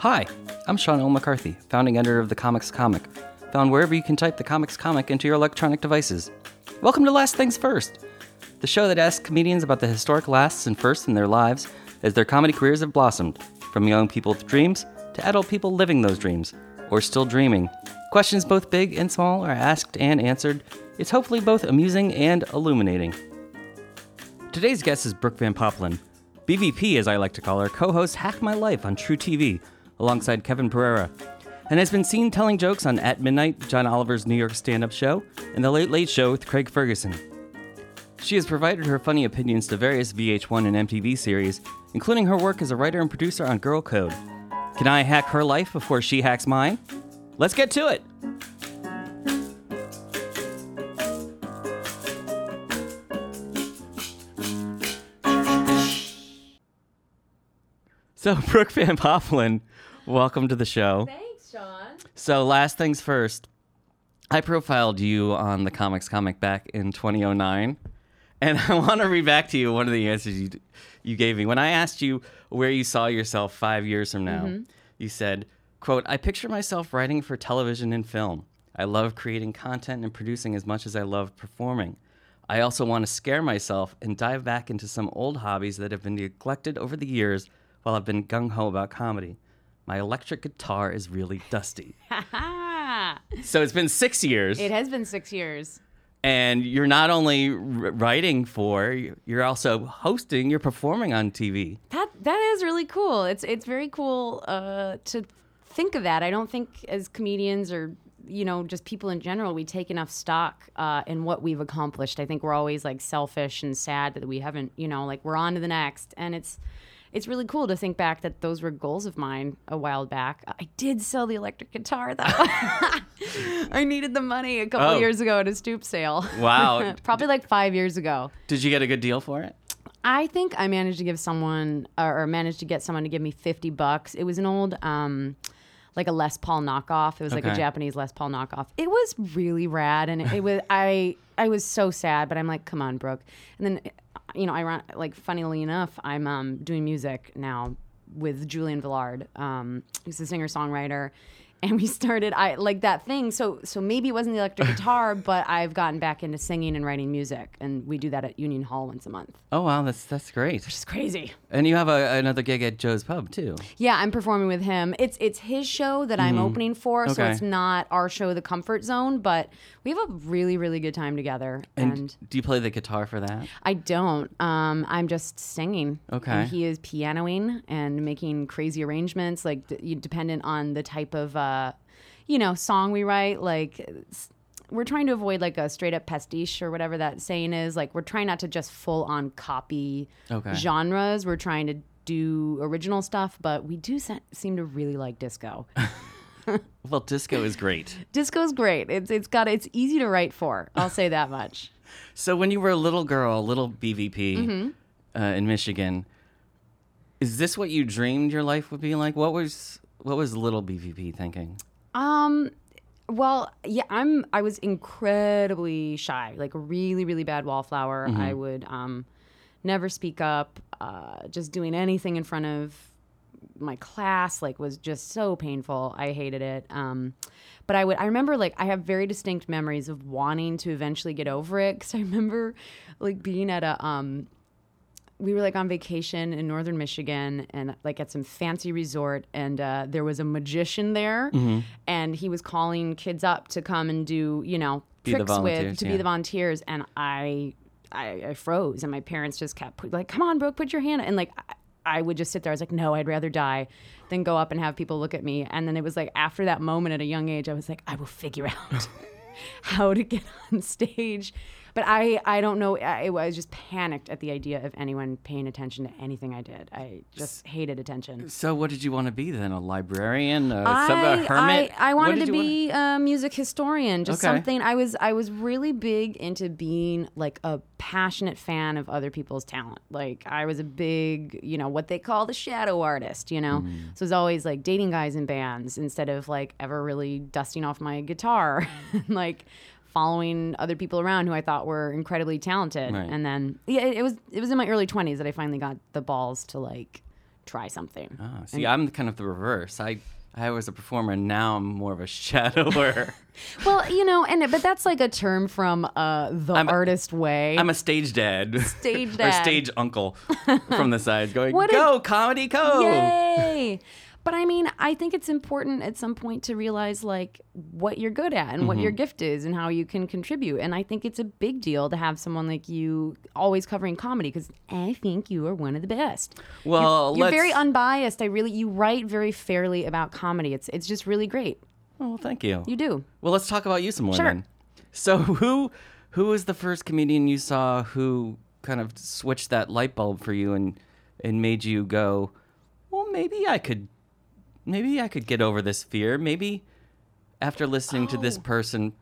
Hi, I'm Sean L. McCarthy, founding editor of The Comics Comic, found wherever you can type The Comics Comic into your electronic devices. Welcome to Last Things First, the show that asks comedians about the historic lasts and firsts in their lives as their comedy careers have blossomed, from young people with dreams to adult people living those dreams, or still dreaming. Questions both big and small are asked and answered. It's hopefully both amusing and illuminating. Today's guest is Brooke Van Poppelen. BVP, as I like to call her, co hosts Hack My Life on True TV alongside Kevin Pereira, and has been seen telling jokes on At Midnight, John Oliver's New York stand up show, and The Late Late Show with Craig Ferguson. She has provided her funny opinions to various VH1 and MTV series, including her work as a writer and producer on Girl Code. Can I hack her life before she hacks mine? Let's get to it! So, Brooke Van Poppelen, welcome to the show. Thanks, Sean. So, last things first, I profiled you on the Comics Comic back in 2009, and I want to read back to you one of the answers you you gave me when I asked you where you saw yourself five years from now. Mm-hmm. You said, "quote I picture myself writing for television and film. I love creating content and producing as much as I love performing." I also want to scare myself and dive back into some old hobbies that have been neglected over the years while I've been gung ho about comedy. My electric guitar is really dusty. so it's been six years, It has been six years. and you're not only writing for, you're also hosting, you're performing on TV. That that is really cool. It's it's very cool uh, to think of that. I don't think as comedians or you know just people in general we take enough stock uh, in what we've accomplished. I think we're always like selfish and sad that we haven't you know like we're on to the next, and it's. It's really cool to think back that those were goals of mine a while back. I did sell the electric guitar though. I needed the money a couple Oh. years ago at a stoop sale. Wow. Probably like five years ago. Did you get a good deal for it? I think I managed to give someone, or, managed to get someone to give me fifty bucks. It was an old, um, like a Les Paul knockoff. It was like a Japanese Les Paul knockoff. It was really rad, and it, it was I I was so sad, but I'm like, come on, Brooke. And then, you know, I run like funnily enough, I'm um, doing music now with Julian Velard, um, who's a singer songwriter. And we started, I like that thing. So, so maybe it wasn't the electric guitar, but I've gotten back into singing and writing music, and we do that at Union Hall once a month. Oh wow, that's that's great. It's crazy. And you have a, another gig at Joe's Pub too. Yeah, I'm performing with him. It's it's his show that I'm opening for, so it's not our show, The Comfort Zone, but we have a really really good time together. And, And, do you play the guitar for that? I don't. Um, I'm just singing. Okay. And he is pianoing and making crazy arrangements, like d- dependent on the type of uh, you know song we write. Like we're trying to avoid like a straight up pastiche or whatever that saying is. Like we're trying not to just full on copy Okay. genres. We're trying to do original stuff, but we do se- seem to really like disco. Well, disco is great. disco is great. It's it's got it's easy to write for. I'll say that much. So when you were a little girl, little BVP Mm-hmm. uh, in Michigan, is this what you dreamed your life would be like? What was what was little BVP thinking? Um, well, yeah, I'm. I was incredibly shy, like really, really bad wallflower. I would um, never speak up. Uh, just doing anything in front of my class like was just so painful. I hated it. Um, but I would. I remember like I have very distinct memories of wanting to eventually get over it because I remember like being at a um we were like on vacation in northern Michigan and like at some fancy resort, and uh, there was a magician there, and he was calling kids up to come and do you know Be tricks with to yeah. be the volunteers, and I, I I froze, and my parents just kept put, like, "Come on, Brooke, put your hand," and like. I, I would just sit there. I was like, no, I'd rather die than go up and have people look at me. And then it was like after that moment at a young age, I was like, I will figure out how to get on stage. But I, I don't know. I, I was just panicked at the idea of anyone paying attention to anything I did. I just hated attention. So what did you want to be then? A librarian? A, I, some, a hermit? I, I wanted to you wanna- be a music historian, just Okay. something. I was I was really big into being like a passionate fan of other people's talent. Like I was a big, you know, what they call the shadow artist. You know, Mm. so it was always like dating guys in bands instead of like ever really dusting off my guitar, and like following other people around who I thought were incredibly talented. Right. And then yeah, it, it was it was in my early twenties that I finally got the balls to like try something. Oh, see, I'm kind of the reverse. I I was a performer, and now I'm more of a shadower. Well, you know, and but that's like a term from uh, the I'm a- artist way. I'm a stage dad. Stage dad, or stage uncle from the side, going, What a- go, comedy, go. Yay! But I mean, I think it's important at some point to realize like what you're good at and what Mm-hmm. your gift is and how you can contribute. And I think it's a big deal to have someone like you always covering comedy because I think you are one of the best. Well, You're let's, very unbiased. I really you write very fairly about comedy. It's it's just really great. Oh, well, thank you. You do. Well, let's talk about you some more Sure. then. So, who who was the first comedian you saw who kind of switched that light bulb for you and and made you go, well, maybe I could, maybe I could get over this fear. Maybe after listening to this Oh. person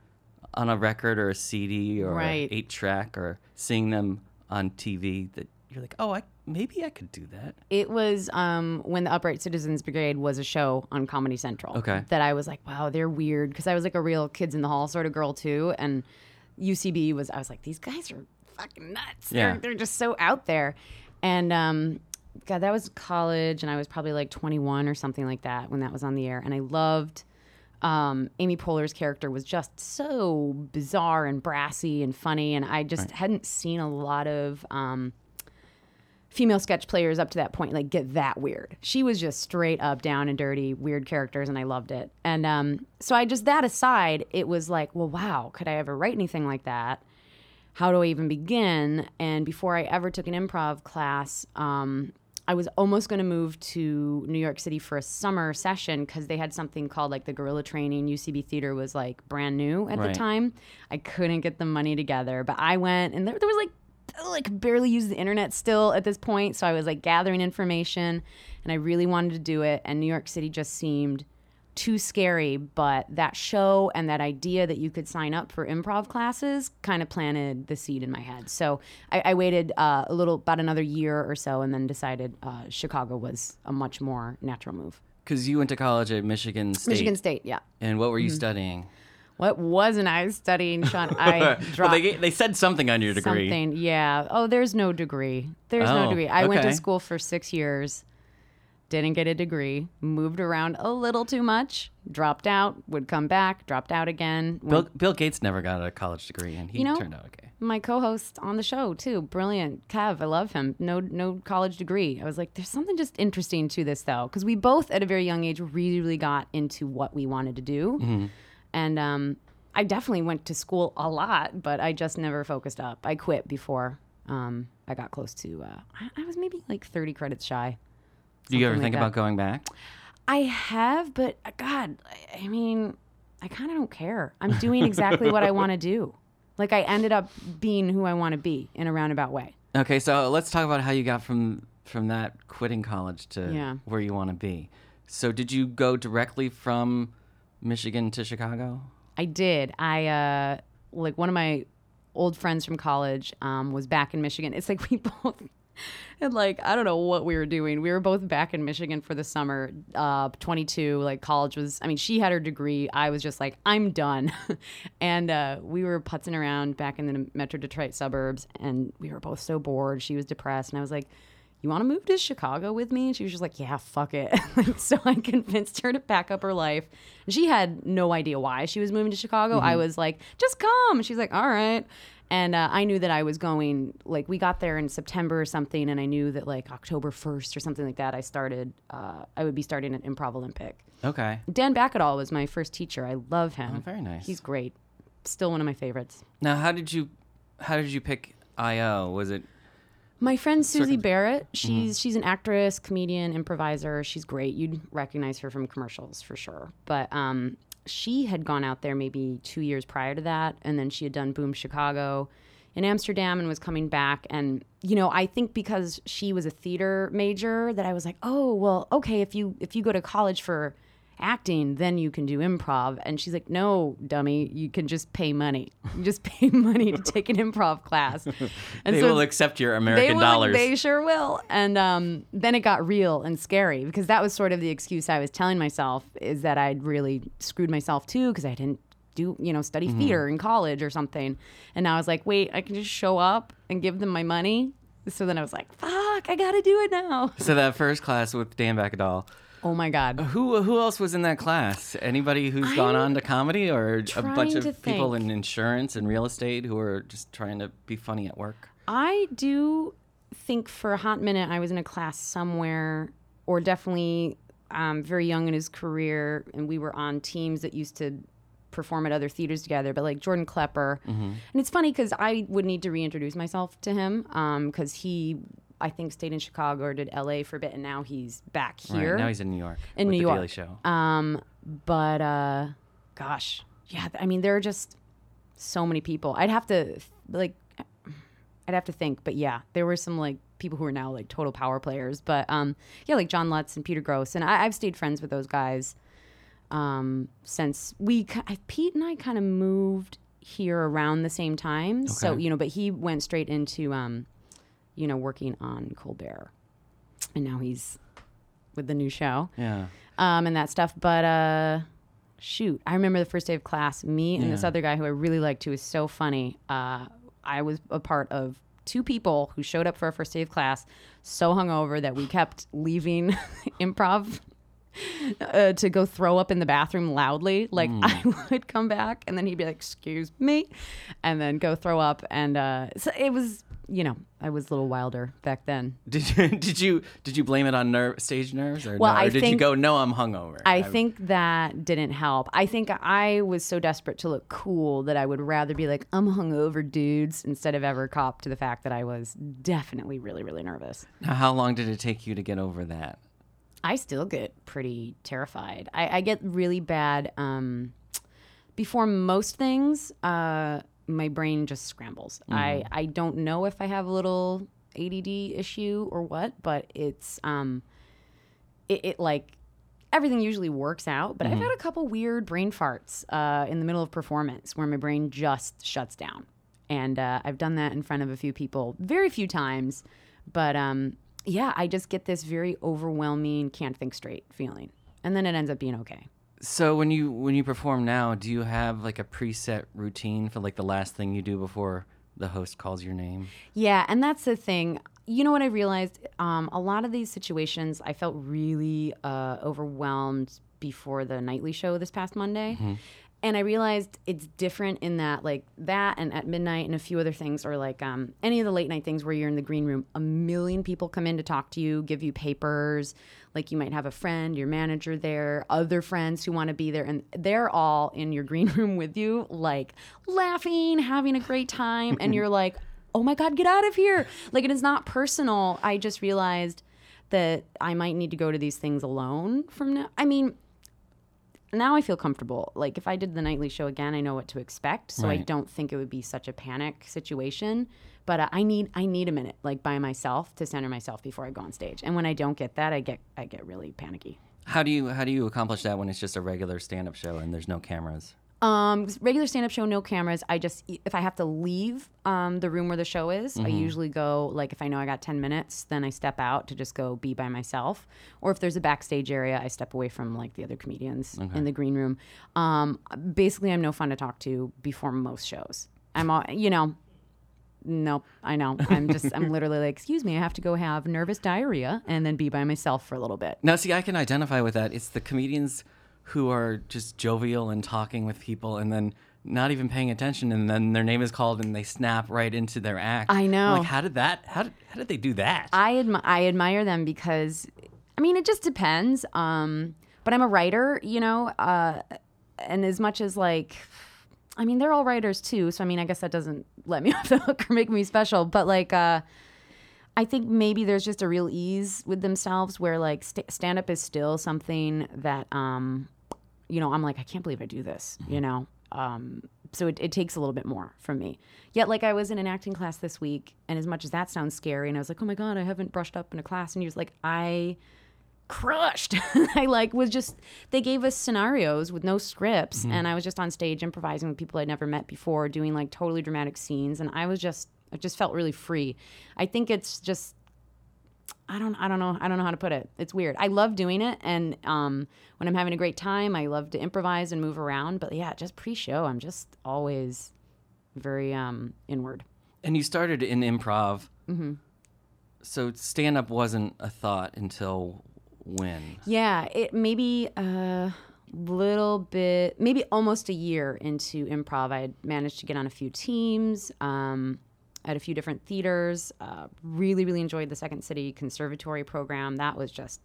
on a record or a CD or Right. eight track or seeing them on TV, that you're like, oh, I maybe I could do that. It was um, when the Upright Citizens Brigade was a show on Comedy Central. Okay. That I was like, wow, they're weird because I was like a real kids in the hall sort of girl too, and UCB was. I was like, these guys are fucking nuts. Yeah. They're, they're just so out there, and um, God, that was college, and I was probably like 21 or something like that when that was on the air, and I loved. Um, Amy Poehler's character was just so bizarre and brassy and funny, and I just hadn't seen a lot of um, female sketch players up to that point like get that weird. She was just straight up down and dirty, weird characters, and I loved it. And um, so I just that aside, it was like, well, wow, could I ever write anything like that? How do I even begin? And before I ever took an improv class, um, I was almost going to move to New York City for a summer session because they had something called like the Gorilla Training. UCB Theater was like brand new at Right. the time. I couldn't get the money together, but I went, and there, there was like like barely use the internet still at this point. So I was like gathering information and I really wanted to do it. And New York City just seemed too scary. But that show and that idea that you could sign up for improv classes kind of planted the seed in my head. So I, I waited uh, a little, about another year or so, and then decided uh, Chicago was a much more natural move. Because you went to college at Michigan State. Michigan State, yeah. And what were Mm-hmm. you studying? What wasn't I studying, Sean? I well, dropped they, they said something on your degree. Something, yeah. Oh, there's no degree. There's Oh, no degree. I went to school for six years, didn't get a degree, moved around a little too much, dropped out, would come back, dropped out again. Bill, Went- Bill Gates never got a college degree, and he You know- turned out okay. my co-host on the show too, brilliant, Kev. I love him. No, no college degree. I was like, there's something just interesting to this though, because we both at a very young age really, really got into what we wanted to do, Mm-hmm. and um, I definitely went to school a lot, but I just never focused up. I quit before um, I got close to. Uh, I, I was maybe like 30 credits shy. Do you ever think like about going back? I have, but uh, God, I- I mean, I kind of don't care. I'm doing exactly what I want to do. Like I ended up being who I want to be in a roundabout way. Okay, so let's talk about how you got from from that quitting college to Yeah. where you want to be. So, did you go directly from Michigan to Chicago? I did. I uh, like one of my old friends from college um, was back in Michigan. It's like we both had like I don't know what we were doing. We were both back in Michigan for the summer. Uh, 22, like college was. I mean, she had her degree. I was just like I'm done, and uh, we were putzing around back in the Metro Detroit suburbs, and we were both so bored. She was depressed, and I was like. You want to move to Chicago with me? And she was just like, Yeah, fuck it. so I convinced her to pack up her life. And she had no idea why she was moving to Chicago. I was like, Just come. And she's like, All right. And uh, I knew that I was going, like, we got there in September or something. And I knew that, like, October 1st or something like that, I started, uh, I would be starting an Improv Olympic. Okay. Dan Bakkedahl was my first teacher. I love him. Oh, very nice. He's great. Still one of my favorites. Now, how did you how did you pick IO? Was it My friend Susie Circum- Barrett, she's she's an actress, comedian, improviser. She's great. You'd recognize her from commercials for sure. But um, she had gone out there maybe two years prior to that, and then she had done Boom Chicago in Amsterdam and was coming back. And you know, I think because she was a theater major, that I was like, oh well, okay, if you if you go to college for acting, then you can do improv. And she's like, no, dummy, you can just pay money. You just pay money to take an improv class. And they so will accept your they American will, dollars? They sure will. And um, then it got real and scary because that was sort of the excuse I was telling myself is that I'd really screwed myself too because I didn't do you know study Mm-hmm. theater in college or something. And now I was like, wait, I can just show up and give them my money. So then I was like, fuck. fuck, I gotta do it now. So that first class with Dan Bakkedahl, Oh my god. Uh, who who else was in that class? Anybody who's gone I'm on to comedy, or a bunch of to people think. in insurance and real estate who are just trying to be funny at work? I do think for a hot minute I was in a class somewhere, or definitely um, very young in his career, and we were on teams that used to perform at other theaters together. But like Jordan Klepper, mm-hmm. and it's funny because I would need to reintroduce myself to him um, because he. I think stayed in Chicago or did LA for a bit, and now he's back here. Right now he's in New York. In New the York. Daily Show. Um, but uh, gosh, yeah. I mean, there are just so many people. I'd have to like, I'd have to think. But yeah, there were some like people who are now like total power players. But um, yeah, like John Lutz and Peter Grosz, and I, I've stayed friends with those guys um, since we I- Pete and I kind of moved here around the same time. So you know, but he went straight into um, you know, working on Colbert, and now he's with the new show yeah. um, and that stuff. But uh, shoot, I remember the first day of class. Me and this other guy who I really liked, who was so funny. Uh, I was a part of two people who showed up for our first day of class, so hungover that we kept leaving improv. Uh, to go throw up in the bathroom loudly, like I would come back and then he'd be like, "Excuse me," and then go throw up, and uh, so it was, you know, I was a little wilder back then. Did you did you did you blame it on nerve, stage nerves, or, Well, no? or I did you go, no, I'm hungover? I think that didn't help. I think I was so desperate to look cool that I would rather be like, I'm hungover, dudes, instead of ever cop to the fact that I was definitely really, really nervous. Now, how long did it take you to get over that? I still get pretty terrified. I, I get really bad. Um, before most things, uh, my brain just scrambles. I, I don't know if I have a little ADD issue or what, but it's um, it, it like everything usually works out. But I've had a couple weird brain farts uh, in the middle of performance where my brain just shuts down, and uh, I've done that in front of a few people, very few times, but um, yeah, I just get this very overwhelming, can't think straight feeling, and then it ends up being okay. So when you when you perform now, do you have like a preset routine for like the last thing you do before the host calls your name? Yeah, and that's the thing. You know what I realized? Um, a lot of these situations, I felt really uh, overwhelmed before the nightly show this past Monday. And I realized it's different in that, like that, and at midnight, and a few other things, or like um, any of the late night things where you're in the green room. A million people come in to talk to you, give you papers. Like you might have a friend, your manager there, other friends who want to be there, and they're all in your green room with you, like laughing, having a great time. and you're like, oh my God, get out of here. Like it is not personal. I just realized that I might need to go to these things alone from now. I mean, now I feel comfortable. Like if I did the nightly show again, I know what to expect, so I don't think it would be such a panic situation. But uh, I need I need a minute, like by myself, to center myself before I go on stage. And when I don't get that, I get I get really panicky. How do you how do you accomplish that when it's just a regular stand up show and there's no cameras? Um, regular stand up show, no cameras. I just if I have to leave um, the room where the show is, I usually go like if I know I got ten minutes, then I step out to just go be by myself. Or if there's a backstage area, I step away from like the other comedians in the green room. Um, basically, I'm no fun to talk to before most shows. I'm all you know. Nope, I know. I'm just I'm literally like, excuse me, I have to go have nervous diarrhea and then be by myself for a little bit. Now, see, I can identify with that. It's the comedians who are just jovial and talking with people and then not even paying attention and then their name is called and they snap right into their act. I I'm know. Like, how did that, how did, how did they do that? I admi- I admire them because, I mean, it just depends. Um, but I'm a writer, you know, uh, and as much as like, I mean, they're all writers too. So I mean, I guess that doesn't let me off the hook or make me special. But like, uh, I think maybe there's just a real ease with themselves where like st- stand up is still something that, um, you know, I'm like, I can't believe I do this, you know? Um, so it, it takes a little bit more from me. Yet, like, I was in an acting class this week, and as much as that sounds scary, and I was like, oh my God, I haven't brushed up in a class in years, like, I crushed. I like was just they gave us scenarios with no scripts and I was just on stage improvising with people I'd never met before doing like totally dramatic scenes and I was just I just felt really free. I think it's just I don't I don't know I don't know how to put it. It's weird. I love doing it and um when I'm having a great time I love to improvise and move around but yeah, just pre-show I'm just always very um inward. and you started in improv. Mm-hmm. So stand up wasn't a thought until when? Yeah, it maybe a little bit, maybe almost a year into improv, I managed to get on a few teams. Um, at a few different theaters. Uh, really, really enjoyed the Second City Conservatory program. That was just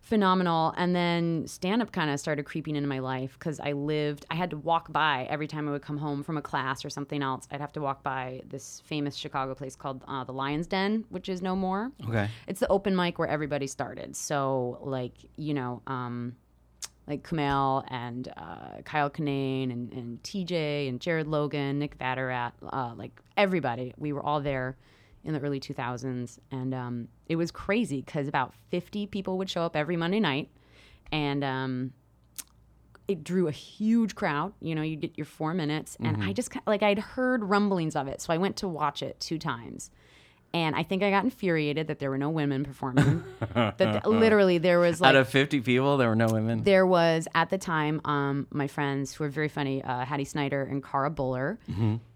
phenomenal. And then stand up kind of started creeping into my life because I lived, I had to walk by every time I would come home from a class or something else. I'd have to walk by this famous Chicago place called uh, the Lion's Den, which is no more. Okay. It's the open mic where everybody started. So, like, you know, um, like Kumail and uh, Kyle Kinane and, and TJ and Jared Logan, Nick Vatterott, uh, like everybody. We were all there in the early 2000s. And um, it was crazy because about 50 people would show up every Monday night. And um, it drew a huge crowd. You know, you get your four minutes. And I just, like, I'd heard rumblings of it. So I went to watch it two times. And I think I got infuriated that there were no women performing. that th- literally there was like Out of 50 people, there were no women. there was at the time um, my friends who were very funny uh, hattie snyder and cara buller.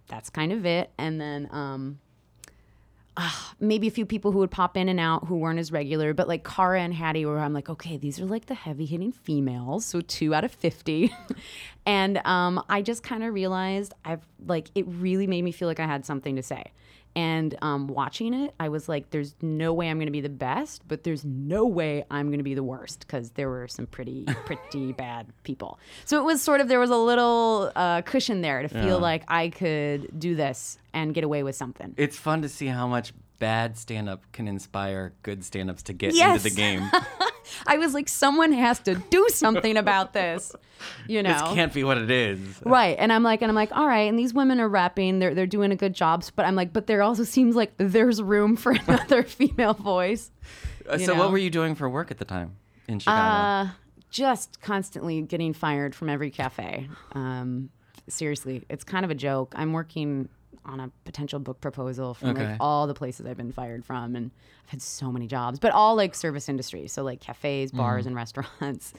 That's kind of it. And then um, ah, maybe a few people who would pop in and out who weren't as regular but like cara and hattie were i'm like okay these are like the heavy hitting females so two out of 50 and um, i just kind of realized i've like it really made me feel like i had something to say and um, watching it, I was like, there's no way I'm going to be the best, but there's no way I'm going to be the worst because there were some pretty, pretty bad people. So it was sort of, there was a little uh, cushion there to feel Yeah. like I could do this and get away with something. It's fun to see how much bad stand up can inspire good stand ups to get Yes. into the game. I was like, someone has to do something about this, you know? This can't be what it is. Right. And I'm like, and I'm like, all right. And these women are rapping. They're they're doing a good job. But I'm like, but there also seems like there's room for another female voice. Uh, so, know? what were you doing for work at the time in Chicago? Uh, just constantly getting fired from every cafe. Um, seriously, it's kind of a joke. I'm working on a potential book proposal from Okay. like all the places I've been fired from, and I've had so many jobs, but all like service industry. So like cafes, bars, and restaurants.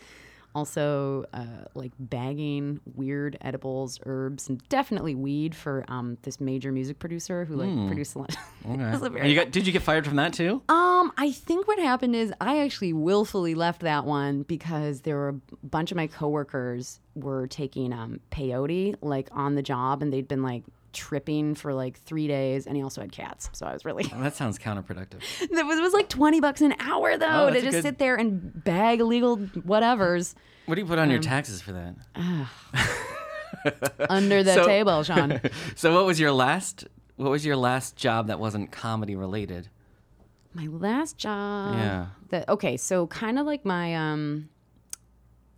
Also, uh, like bagging weird edibles, herbs, and definitely weed for um, this major music producer who like produced a lot. It was a okay. you got, did you get fired from that too? um, I think what happened is I actually willfully left that one because there were a bunch of my coworkers were taking um peyote like on the job and they'd been like tripping for like three days and he also had cats. So I was really Well, that sounds counterproductive. it was, it was like twenty bucks an hour though Oh, to just good- sit there and bag illegal whatevers What do you put on your Um, taxes for that? under the So- table, Sean. So, what was your last? What was your last job that wasn't comedy related? My last job. Yeah. Okay, so kind of like my um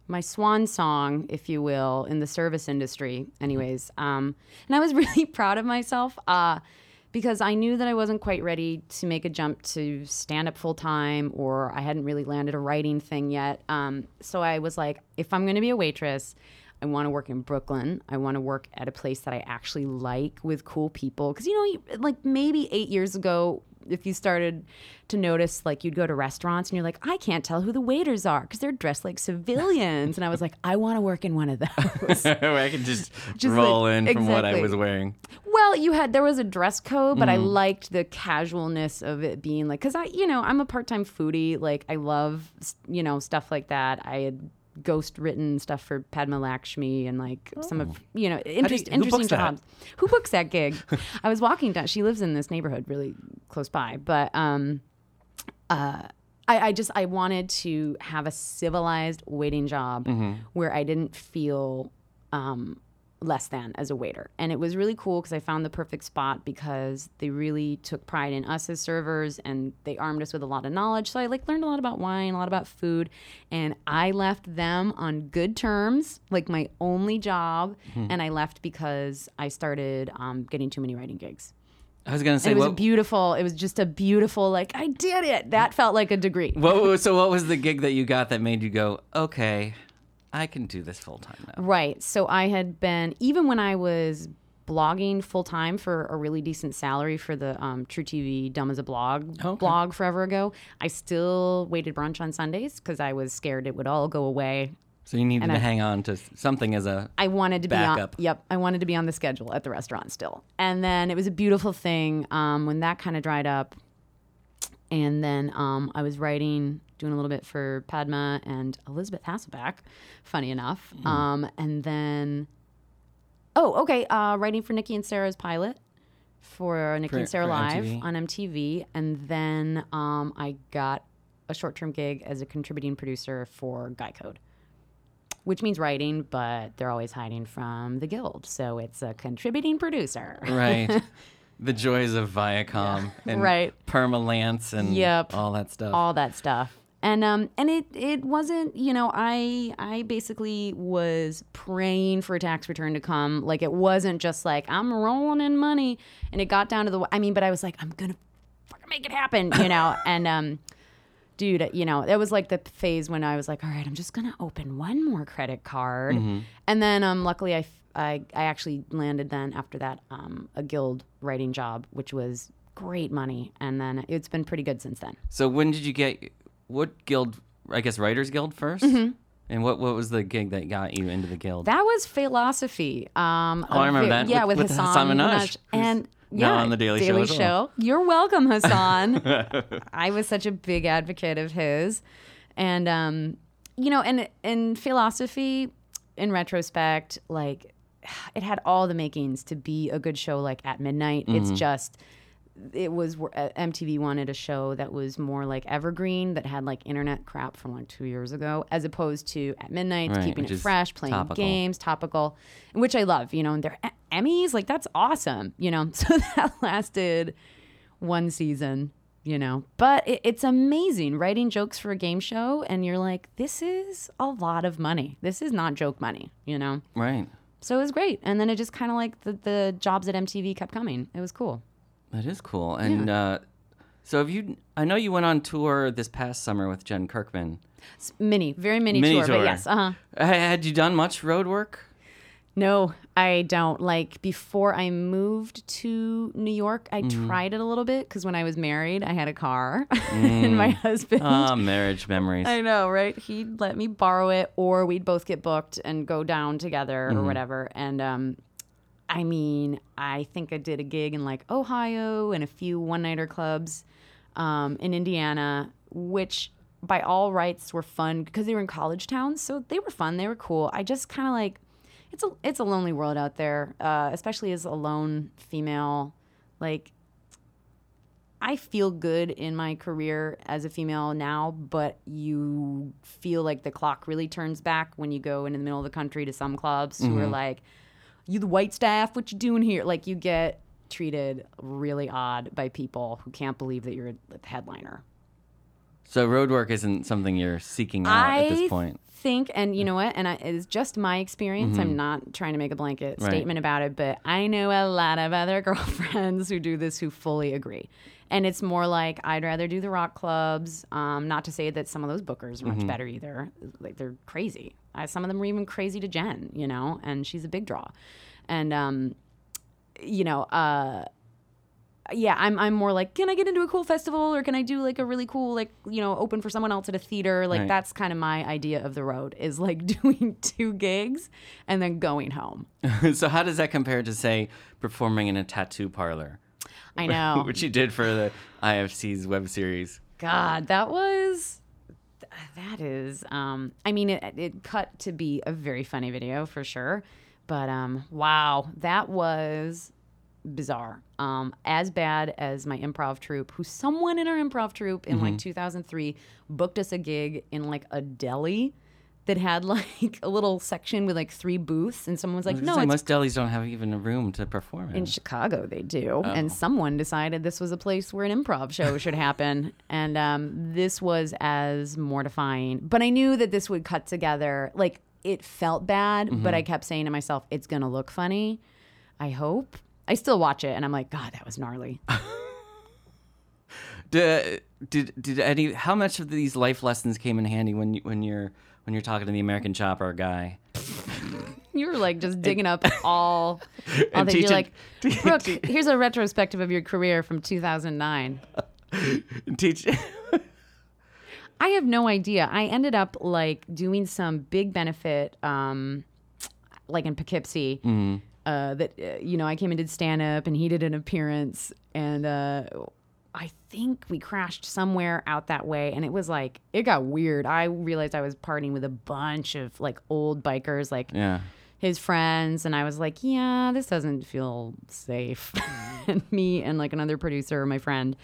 my swan song, if you will, in the service industry. Anyways, um, and I was really proud of myself uh, because I knew that I wasn't quite ready to make a jump to stand up full time, or I hadn't really landed a writing thing yet. Um, so I was like, if I'm going to be a waitress. I want to work in Brooklyn. I want to work at a place that I actually like with cool people. Because, you know, like maybe eight years ago, if you started to notice, like you'd go to restaurants and you're like, I can't tell who the waiters are because they're dressed like civilians. and I was like, I want to work in one of those. I could just, Just roll like- in from what I was wearing. well, you had, there was a dress code, but I Mm-hmm. liked the casualness of it being like, because I, you know, I'm a part time foodie. Like, I love, you know, stuff like that. I had ghost written stuff for Padma Lakshmi and like some of, you know, interest, Oh. who interesting jobs. Who books that gig? I was walking down, she lives in this neighborhood really close by, but, um, uh, I, I just I wanted to have a civilized waiting job Mm-hmm. where I didn't feel um, less than as a waiter, and it was really cool because I found the perfect spot because they really took pride in us as servers and they armed us with a lot of knowledge. So I like learned a lot about wine, a lot about food, and I left them on good terms, like my only job, Mm-hmm. and I left because I started um, getting too many writing gigs. I was gonna say, And it was what, beautiful. It was just a beautiful, like I did it. That felt like a degree. what was- so what was the gig that you got that made you go, okay, I can do this full time now? Right. So I had been even when I was blogging full time for a really decent salary for the um, True TV Dumb as a Blog Okay. blog forever ago. I still waited brunch on Sundays because I was scared it would all go away. So you needed And to I- hang on to something as a. I wanted to be on. Backup. Yep, I wanted to be on the schedule at the restaurant still. And then it was a beautiful thing um, when that kind of dried up. And then um, I was writing, doing a little bit for Padma and Elisabeth Hasselbeck, funny enough. Um, and then, oh, okay, uh, writing for Nikki and Sara's pilot for Nikki For- and Sara Live MTV. on MTV. And then um, I got a short term gig as a contributing producer for Guy Code, which means writing, but they're always hiding from the guild. So it's a contributing producer. Right. the joys of Viacom and Right. Permalance and Yep. all that stuff. all that stuff and um and it it wasn't you know i i basically was praying for a tax return to come. Like it wasn't just like i'm rolling in money. And it got down to the i mean but i was like i'm gonna fucking make it happen you know? And um dude you know it was like the phase when i was like all right i'm just gonna open one more credit card. And then um luckily I, I I actually landed then after that um a guild writing job which was great money. And then it's been pretty good since then. So when did you get what guild? I guess Writers Guild 1st And what what was the gig that got you into the guild? Mm-hmm. That was Failosophy. Um, Oh, I remember that, Yeah, with- with, with Hasan, Hasan who's and now yeah, on the Daily Show as well. You're welcome, Hasan. I was such a big advocate of his, and um, you know, and in Failosophy, in retrospect, like it had all the makings to be a good show. Like at midnight, Mm-hmm. it's just it was uh, MTV wanted a show that was more like evergreen that had like internet crap from like two years ago, as opposed to at midnight Right, keeping it fresh, playing topical. games, topical, which I love. You know, and they're E- Emmys, like that's awesome. You know, so that lasted one season. You know, but it, it's amazing writing jokes for a game show, and you're like, this is a lot of money. This is not joke money. You know, right. so it was great. And then it just kind of like the the jobs at MTV kept coming. It was cool. That is cool. And uh, so have you? I know you went on tour this past summer with Jen Kirkman. S- Mini, very mini, Mini tour, tour. but yes, uh huh. Had you done much road work? No, I don't. Like before I moved to New York, I Mm-hmm. tried it a little bit because when I was married, I had a car, and my husband. Ah, marriage memories. I know, right? He'd let me borrow it, or we'd both get booked and go down together or whatever. And um, I mean, I think I did a gig in like Ohio and a few one nighter clubs um, in Indiana, which by all rights were fun because they were in college towns. So they were fun. They were cool. I just kind of like, it's a, it's a lonely world out there, uh, especially as a lone female. Like, I feel good in my career as a female now, but you feel like the clock really turns back when you go into the middle of the country to some clubs who are like, "You the white staff? What you doing here?" Like you get treated really odd by people who can't believe that you're a headliner. So road work isn't something you're seeking out at this point. think, and you mm. know what, and I, it's just my experience. I'm mm-hmm. not trying to make a blanket Right. statement about it, but I know a lot of other girlfriends who do this who fully agree. And it's more like I'd rather do the rock clubs. Um, not to say that some of those bookers are much mm-hmm. better either. Like they're crazy. I, some of them are even crazy to Jen, you know, and she's a big draw. And um, you know, uh, yeah, I'm I'm more like, can I get into a cool festival or can I do like a really cool like you know open for someone else at a theater? Like Right. that's kind of my idea of the road is like doing two gigs and then going home. so how does that compare to say performing in a tattoo parlor, I know. which you did for the IFC's web series? God, that was that is um I mean it it cut to be a very funny video for sure. But um wow, that was bizarre. Um as bad as my improv troupe, who someone in our improv troupe in like 2003 booked us a gig in like a deli that had like a little section with like three booths and someone was like, was "No, gonna most delis don't have even a room to perform in. in Chicago, they do. Oh. And someone decided this was a place where an improv show should happen. And um, this was as mortifying. But I knew that this would cut together. Like, it felt bad, but Mm-hmm. I kept saying to myself, it's to look funny. I hope. I still watch it and I'm like, God, that was gnarly. Did, did did any? How much of these life lessons came in handy when you when you're when you're talking to the American Chopper guy? You were like just digging up all, all And that. You're like, Brooke, here's a retrospective of your career from 2009. Teach. I have no idea. I ended up like doing some big benefit, um, like in Poughkeepsie. Uh, that uh, you know, I came and did stand up, and he did an appearance, and uh, I think we crashed somewhere out that way and it was like it got weird. I realized I was partying with a bunch of like old bikers like Yeah. his friends and I was like, "Yeah, this doesn't feel safe." and me and like another producer, my friend,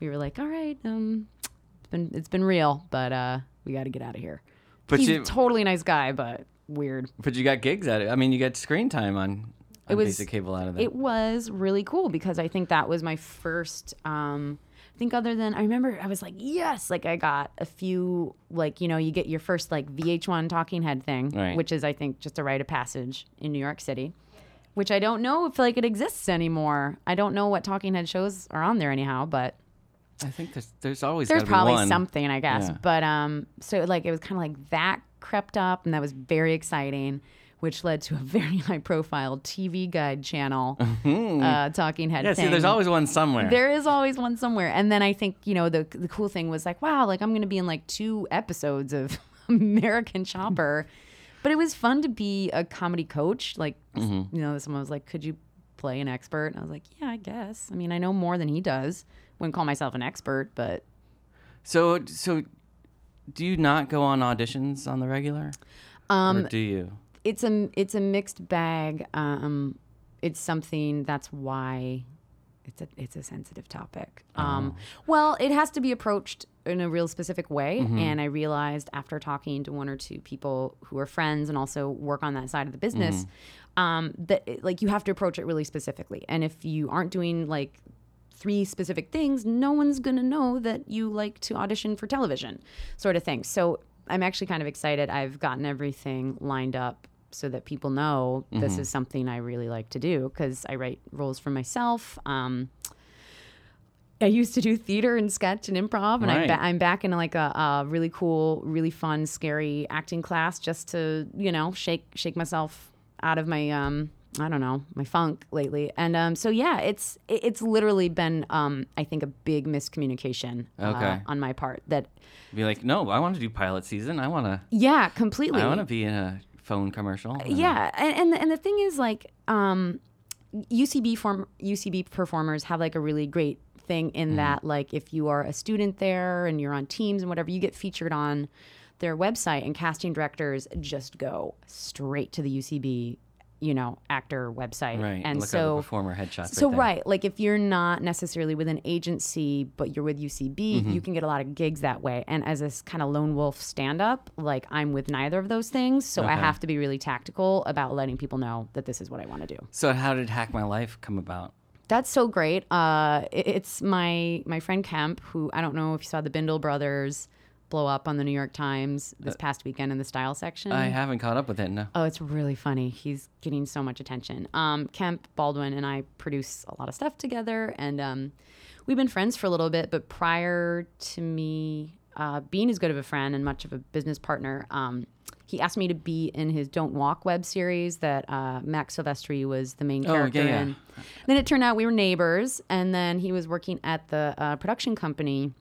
we were like, "All right, um it's been it's been real, but uh we got to get out of here." But He's you- a totally nice guy, but weird. But you got gigs at it. I mean, you got screen time on, on was- cable out of that. It was really cool because I think that was my first. Um, I think other than I remember, I was like, yes, like I got a few, like you know, you get your first like VH1 talking head thing, Right. which is I think just a rite of passage in New York City, which I don't know if like it exists anymore. I don't know what talking head shows are on there anyhow, but I think there's there's always there's probably something I guess. Yeah. But um, so like it was kind of like that crept up, and that was very exciting, which led to a very high profile TV guide channel, uh, talking head. Mm-hmm. Yeah, see, there's always one somewhere. There is always one somewhere. And then I think, you know, the the cool thing was like, wow, like I'm going to be in like two episodes of American Chopper. but it was fun to be a comedy coach. Like, Mm-hmm. you know, someone was like, could you play an expert? And I was like, yeah, I guess. I mean, I know more than he does. Wouldn't call myself an expert, but So so, do you not go on auditions on the regular? Um, or do you? It's a it's a mixed bag. Um, it's something that's why it's a it's a sensitive topic. Um, well, it has to be approached in a real specific way, and I realized after talking to one or two people who are friends and also work on that side of the business, um, that it- like you have to approach it really specifically. And if you aren't doing like three specific things, no one's going to know that you like to audition for television, sort of thing. So I'm actually kind of excited. I've gotten everything lined up so that people know this is something I really like to do because I write roles for myself. Um, I used to do theater and sketch and improv, and I'm, ba- I'm back in like a, a really cool, really fun, scary acting class just to you know shake shake myself out of my um I don't know my funk lately. And um so yeah, it's it's literally been um I think a big miscommunication uh, on my part that Be like, no, I want to do pilot season. I want to. yeah completely I want to be in a phone commercial. yeah and, and and the thing is like um ucb form ucb performers have like a really great thing in that like if you are a student there and you're on teams and whatever you get featured on their website and casting directors just go straight to the ucb you know actor website Right. and look so performer headshots. so right. right, like if you're not necessarily with an agency, but you're with UCB, Mm-hmm. you can get a lot of gigs that way. And as this kind of lone wolf stand up, like I'm with neither of those things, so I have to be really tactical about letting people know that this is what I want to do. So how did Hack My Life come about? That's so great. Uh, it- it's my my friend Kemp, who I don't know if you saw the Bindle brothers blow up on the New York Times this past weekend in the style section. Uh, I haven't caught up with it. No. Oh, it's really funny. He's getting so much attention. Um, Kemp Baldwin and I produce a lot of stuff together, and um, we've been friends for a little bit. But prior to me uh, being as good of a friend and much of a business partner, um, he asked me to be in his Don't Walk web series that uh, Max Silvestri was the main Oh, yeah, character yeah. in. Then it turned out we were neighbors, and then he was working at the uh, production company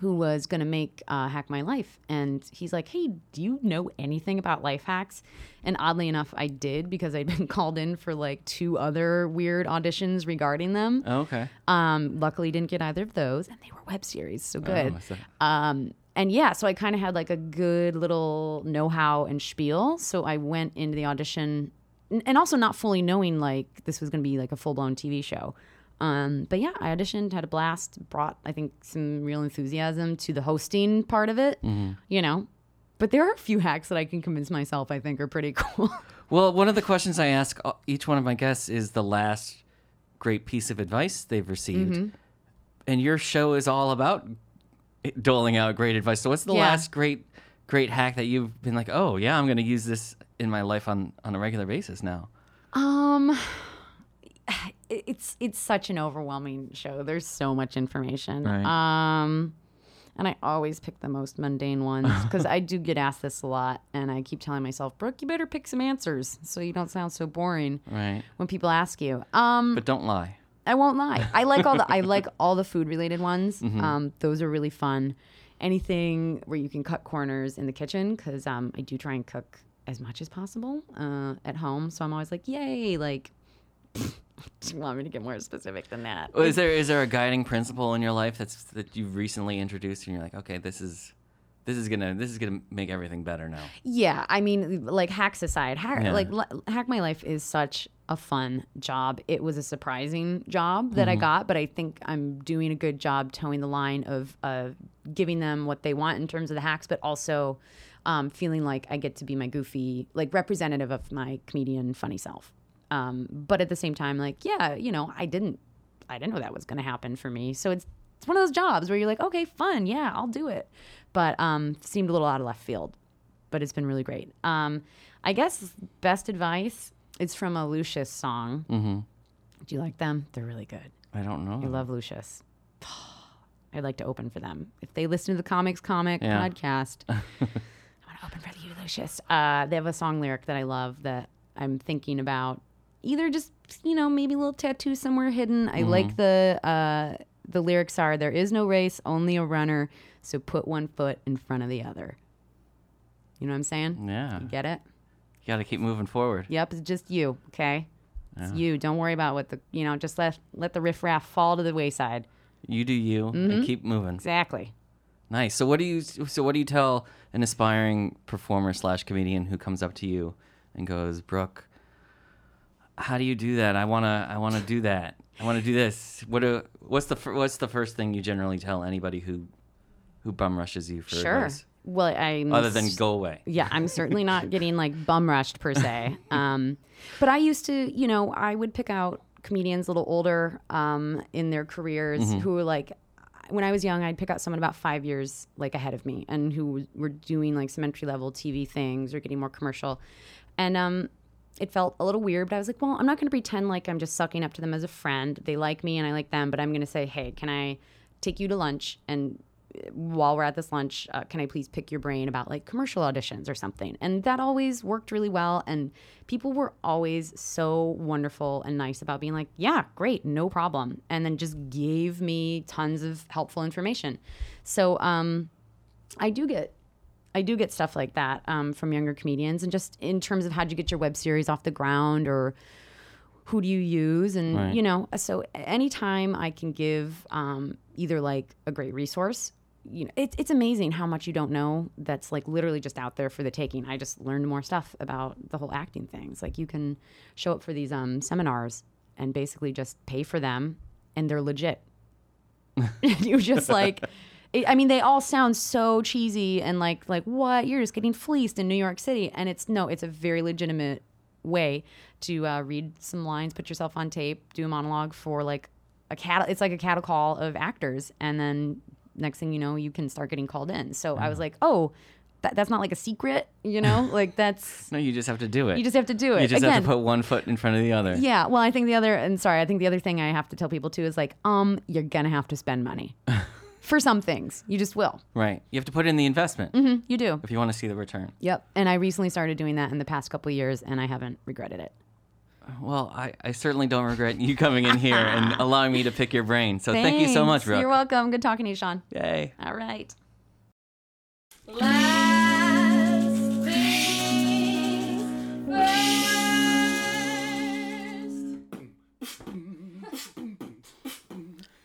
who was going to make uh, Hack My Life. And he's like, Hey, do you know anything about life hacks? And oddly enough, I did because I'd been called in for like two other weird auditions regarding them. Oh, okay. Um, luckily, didn't get either of those. And they were web series, so good. Oh, Um, and yeah, so I kind of had like a good little know how and spiel. So I went into the audition and also not fully knowing like this was going to be like a full blown TV show. Um, but yeah, I auditioned, had a blast, brought, I think, some real enthusiasm to the hosting part of it, you know. But there are a few hacks that I can convince myself I think are pretty cool. Well, one of the questions I ask uh, each one of my guests is the last great piece of advice they've received. Mm-hmm. And your show is all about doling out great advice. So what's the Yeah. last great great hack that you've been like, "Oh, yeah, I'm going to use this in my life on on a regular basis now." Um, it's it's such an overwhelming show. There's so much information. Right. Um, and I always pick the most mundane ones because I do get asked this a lot, and I keep telling myself, Brooke, you better pick some answers so you don't sound so boring Right. when people ask you. Um, But don't lie. I won't lie. I like all the I like all the food related ones. Mm-hmm. Um, those are really fun. Anything where you can cut corners in the kitchen because um, I do try and cook as much as possible uh, at home. So I'm always like, yay! Like Do you want me to get more specific than that? Well, is there is there a guiding principle in your life that's that you've recently introduced and you're like, okay, this is this is gonna this is gonna make everything better now. Yeah, I mean, like hacks aside, hack, Yeah. like hack my life is such a fun job. It was a surprising job that I got, but I think I'm doing a good job towing the line of uh, giving them what they want in terms of the hacks, but also um, feeling like I get to be my goofy, like representative of my comedian funny self. Um, but at the same time, like, yeah, you know, I didn't, I didn't know that was going to happen for me. So it's it's one of those jobs where you're like, okay, fun, yeah, I'll do it. But um, seemed a little out of left field but it's been really great. Um, I guess best advice is from a Lucius song. Mm-hmm. Do you like them? They're really good. I don't know. I love Lucius. I'd like to open for them. If they listen to the Comics Comic Yeah. podcast, I want to open for you, Lucius. Uh, they have a song lyric that I love that I'm thinking about. Either just you know maybe a little tattoo somewhere hidden. I like the uh, the lyrics are there is no race, only a runner. So put one foot in front of the other. You know what I'm saying? yeah, You Get it? you got to keep moving forward. Yep, it's just you, okay? It's you. Don't worry about what the you know, just let let the riffraff fall to the wayside. You do you Mm-hmm. and keep moving. Exactly. Nice. So what do you so what do you tell an aspiring performer slash comedian who comes up to you and goes, Brooke, how do you do that? I wanna I wanna do that. I wanna do this. What do, what's the fir- what's the first thing you generally tell anybody who who bum rushes you for Sure. advice? Well, I'm Other than go away. yeah, I'm certainly not getting like bum rushed per se. Um, but I used to, you know, I would pick out comedians a little older um, in their careers who were like, when I was young, I'd pick out someone about five years like ahead of me and who were doing like some entry level TV things or getting more commercial. And um, it felt a little weird, but I was like, well, I'm not going to pretend like I'm just sucking up to them as a friend. They like me and I like them, but I'm going to say, hey, can I take you to lunch and while we're at this lunch, uh, can I please pick your brain about like commercial auditions or something? And that always worked really well. And people were always so wonderful and nice about being like, yeah, great, no problem. And then just gave me tons of helpful information. So um, I do get. I do get stuff like that um, from younger comedians, and just in terms of how'd you get your web series off the ground, or who do you use? And Right. you know so anytime i can give um, either like a great resource you know it's, it's amazing how much you don't know that's like literally just out there for the taking. I just learned more stuff about the whole acting things. Like you can show up for these um, seminars and basically just pay for them and they're legit. You just like it, i mean they all sound so cheesy and like like what? You're just getting fleeced in new york city. And it's no it's a very legitimate way to uh, read some lines put yourself on tape do a monologue for like a cat it's like a cattle call of actors. And then next thing you know you can start getting called in. So i was like oh that, that's not like a secret you know? Like that's No, you just have to do it. you just have to do it. You just Again, have to put one foot in front of the other. yeah, well, I think the other, and sorry, I think the other thing I have to tell people too is like, um, you're gonna have to spend money for some things. You just will. Right. You have to put in the investment Mm, You do. if you want to see the return. Yep. And I recently started doing that in the past couple of years, and I haven't regretted it. Well, I, I certainly don't regret you coming in here and allowing me to pick your brain. So thank you so much, Thanks. Brooke. You're welcome. Good talking to you, Sean. Yay. All right.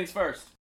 Things first.